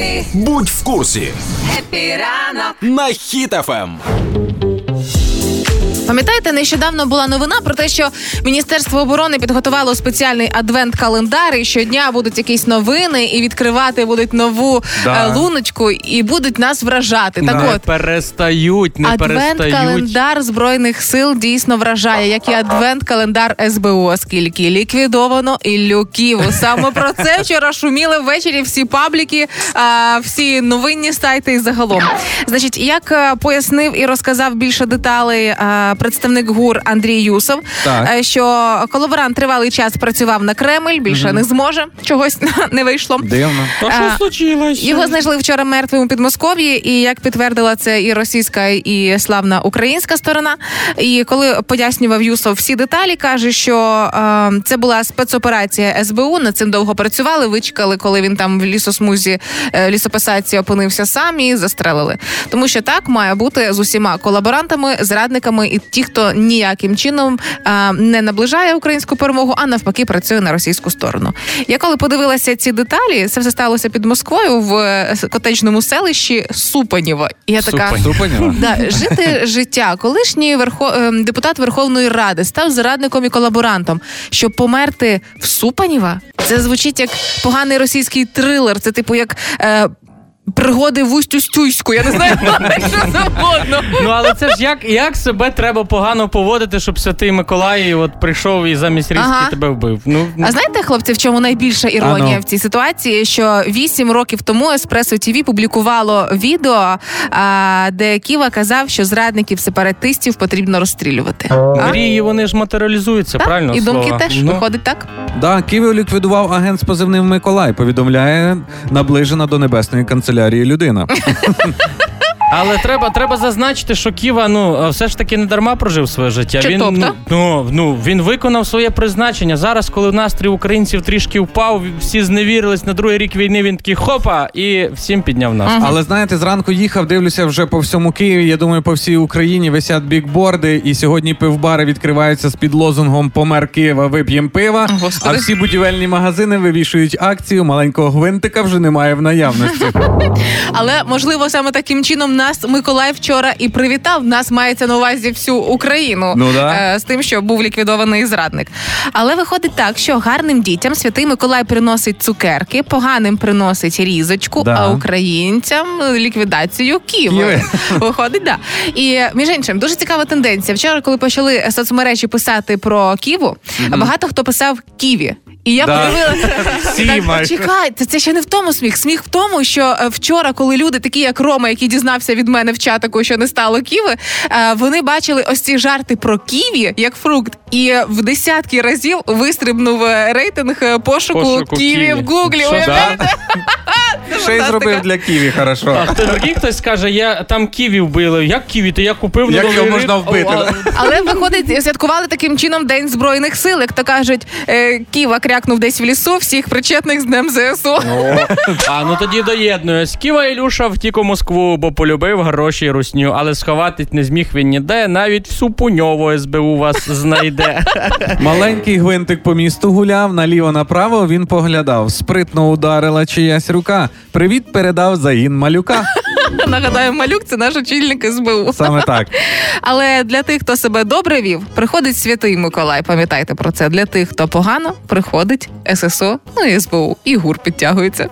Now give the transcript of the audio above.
Happy, Будь в курсі happy ранок. на Ем. Хіт-ФМ. Пам'ятаєте, нещодавно була новина про те, що Міністерство оборони підготувало спеціальний адвент-календар, і щодня будуть якісь новини, і відкривати будуть нову Да. е, луночку, і будуть нас вражати. Так не от. перестають, не перестають. Адвент-календар збройних сил дійсно вражає, як і адвент-календар СБУ, оскільки ліквідовано Іллю Ківу. Саме про це вчора шуміли ввечері всі пабліки, а, всі новинні сайти і загалом. Значить, як е, пояснив і розказав більше деталей е, представник ГУР Андрій Юсов, Так. е, що колаборант тривалий час працював на Кремль, більше не зможе чогось не вийшло. Дивно. А, що случилось? Його знайшли вчора мертвим у Підмосков'ї, і як підтвердила це і російська, і славна українська сторона. І коли пояснював Юсов всі деталі, каже, що е, це була спецоперація СБУ. Над цим довго працювали. Вичекали, коли він там в лісосмузі е, лісопосадці опинився сам і застрелили. Тому що так має бути з усіма колаборантами, зрадниками і ті, хто ніяким чином е, не наближає українську перемогу, а навпаки працює на російську сторону. Я коли подивилася ці деталі, це все сталося під Москвою в е, котеджному селищі Супанєво. І я така. Супаніва? Да, жити життя. Колишній верхо... ем, депутат Верховної Ради став зрадником і колаборантом. Щоб померти в Супаніва, це звучить як поганий російський трилер. Це типу як. Е... Пригоди в Устю-Стюйську, я не знаю, що завгодно. Ну але це ж як, як себе треба погано поводити, щоб святий Миколай от прийшов і замість різки Ага. тебе вбив. Ну А знаєте, хлопці, в чому найбільша іронія Ано. в цій ситуації? Що вісім років тому Еспресо ТВ публікувало відео, а, де Ківа казав, що зрадників сепаратистів потрібно розстрілювати. Мрії вони ж матеріалізуються, Так? правильно? І думки слова? теж Ну, виходить так. Да, Київ ліквідував агент з позивним Миколай. Повідомляє наближена до небесної канцелярії людина. Але треба, треба зазначити, що Ківа ну все ж таки не дарма прожив своє життя. Чи він тобто? ну, ну, ну він виконав своє призначення. Зараз, коли настрій українців трішки впав, всі зневірились на другий рік війни. Він такий хопа і всім підняв нас. Але знаєте, зранку їхав, дивлюся вже по всьому Києві. Я думаю, по всій Україні висять бікборди, і сьогодні пивбари відкриваються з під лозунгом Помер Києва, вип'єм пива. Господи. А всі будівельні магазини вивішують акцію. Маленького гвинтика вже немає в наявності. Але можливо саме таким чином нас Миколай вчора і привітав. Нас мається на увазі всю Україну Ну да. е, з тим, що був ліквідований зрадник. Але виходить так, що гарним дітям святий Миколай приносить цукерки, поганим приносить різочку, Да. а українцям ліквідацію ківи. Ківи. Виходить, да. І між іншим, дуже цікава тенденція. Вчора, коли почали соцмережі писати про Ківу, багато хто писав Ківі. І я Да. подивилася. Всі Так, майже. Чекай, це, це ще не в тому сміх. Сміх в тому, що е, вчора, коли люди, такі як Рома, який дізнався від мене в чатику, що не стало ківи, е, вони бачили ось ці жарти про ківі як фрукт, і в десятки разів вистрибнув е, рейтинг е, пошуку, Пошуку ківі, в Гуглі. Що, Уявляєте? Ще й фантастика. зробив для Києві, хорошо. А хто хтось скаже, я там ківі вбили. Як ківі? То я купив Як його можна вбити. Але виходить, святкували таким чином День Збройних сил, як то кажуть, е, Ківа крякнув десь в лісу, всіх причетних з Днем ЗСУ. А ну тоді доєднуюсь. Ківа Ілюша втік у Москву, бо полюбив гроші і русню, але сховатись не зміг він ніде. Навіть в Супуньово СБУ вас знайде. Маленький гвинтик по місту гуляв, наліво направо він поглядав. Спритно ударила чиясь рука. Привіт передав загін малюка. Нагадаю, малюк це наш очільник СБУ. Саме так. Але для тих, хто себе добре вів, приходить святий Миколай. Пам'ятайте про це. Для тих, хто погано, приходить ССО, ну і СБУ, і гур підтягується.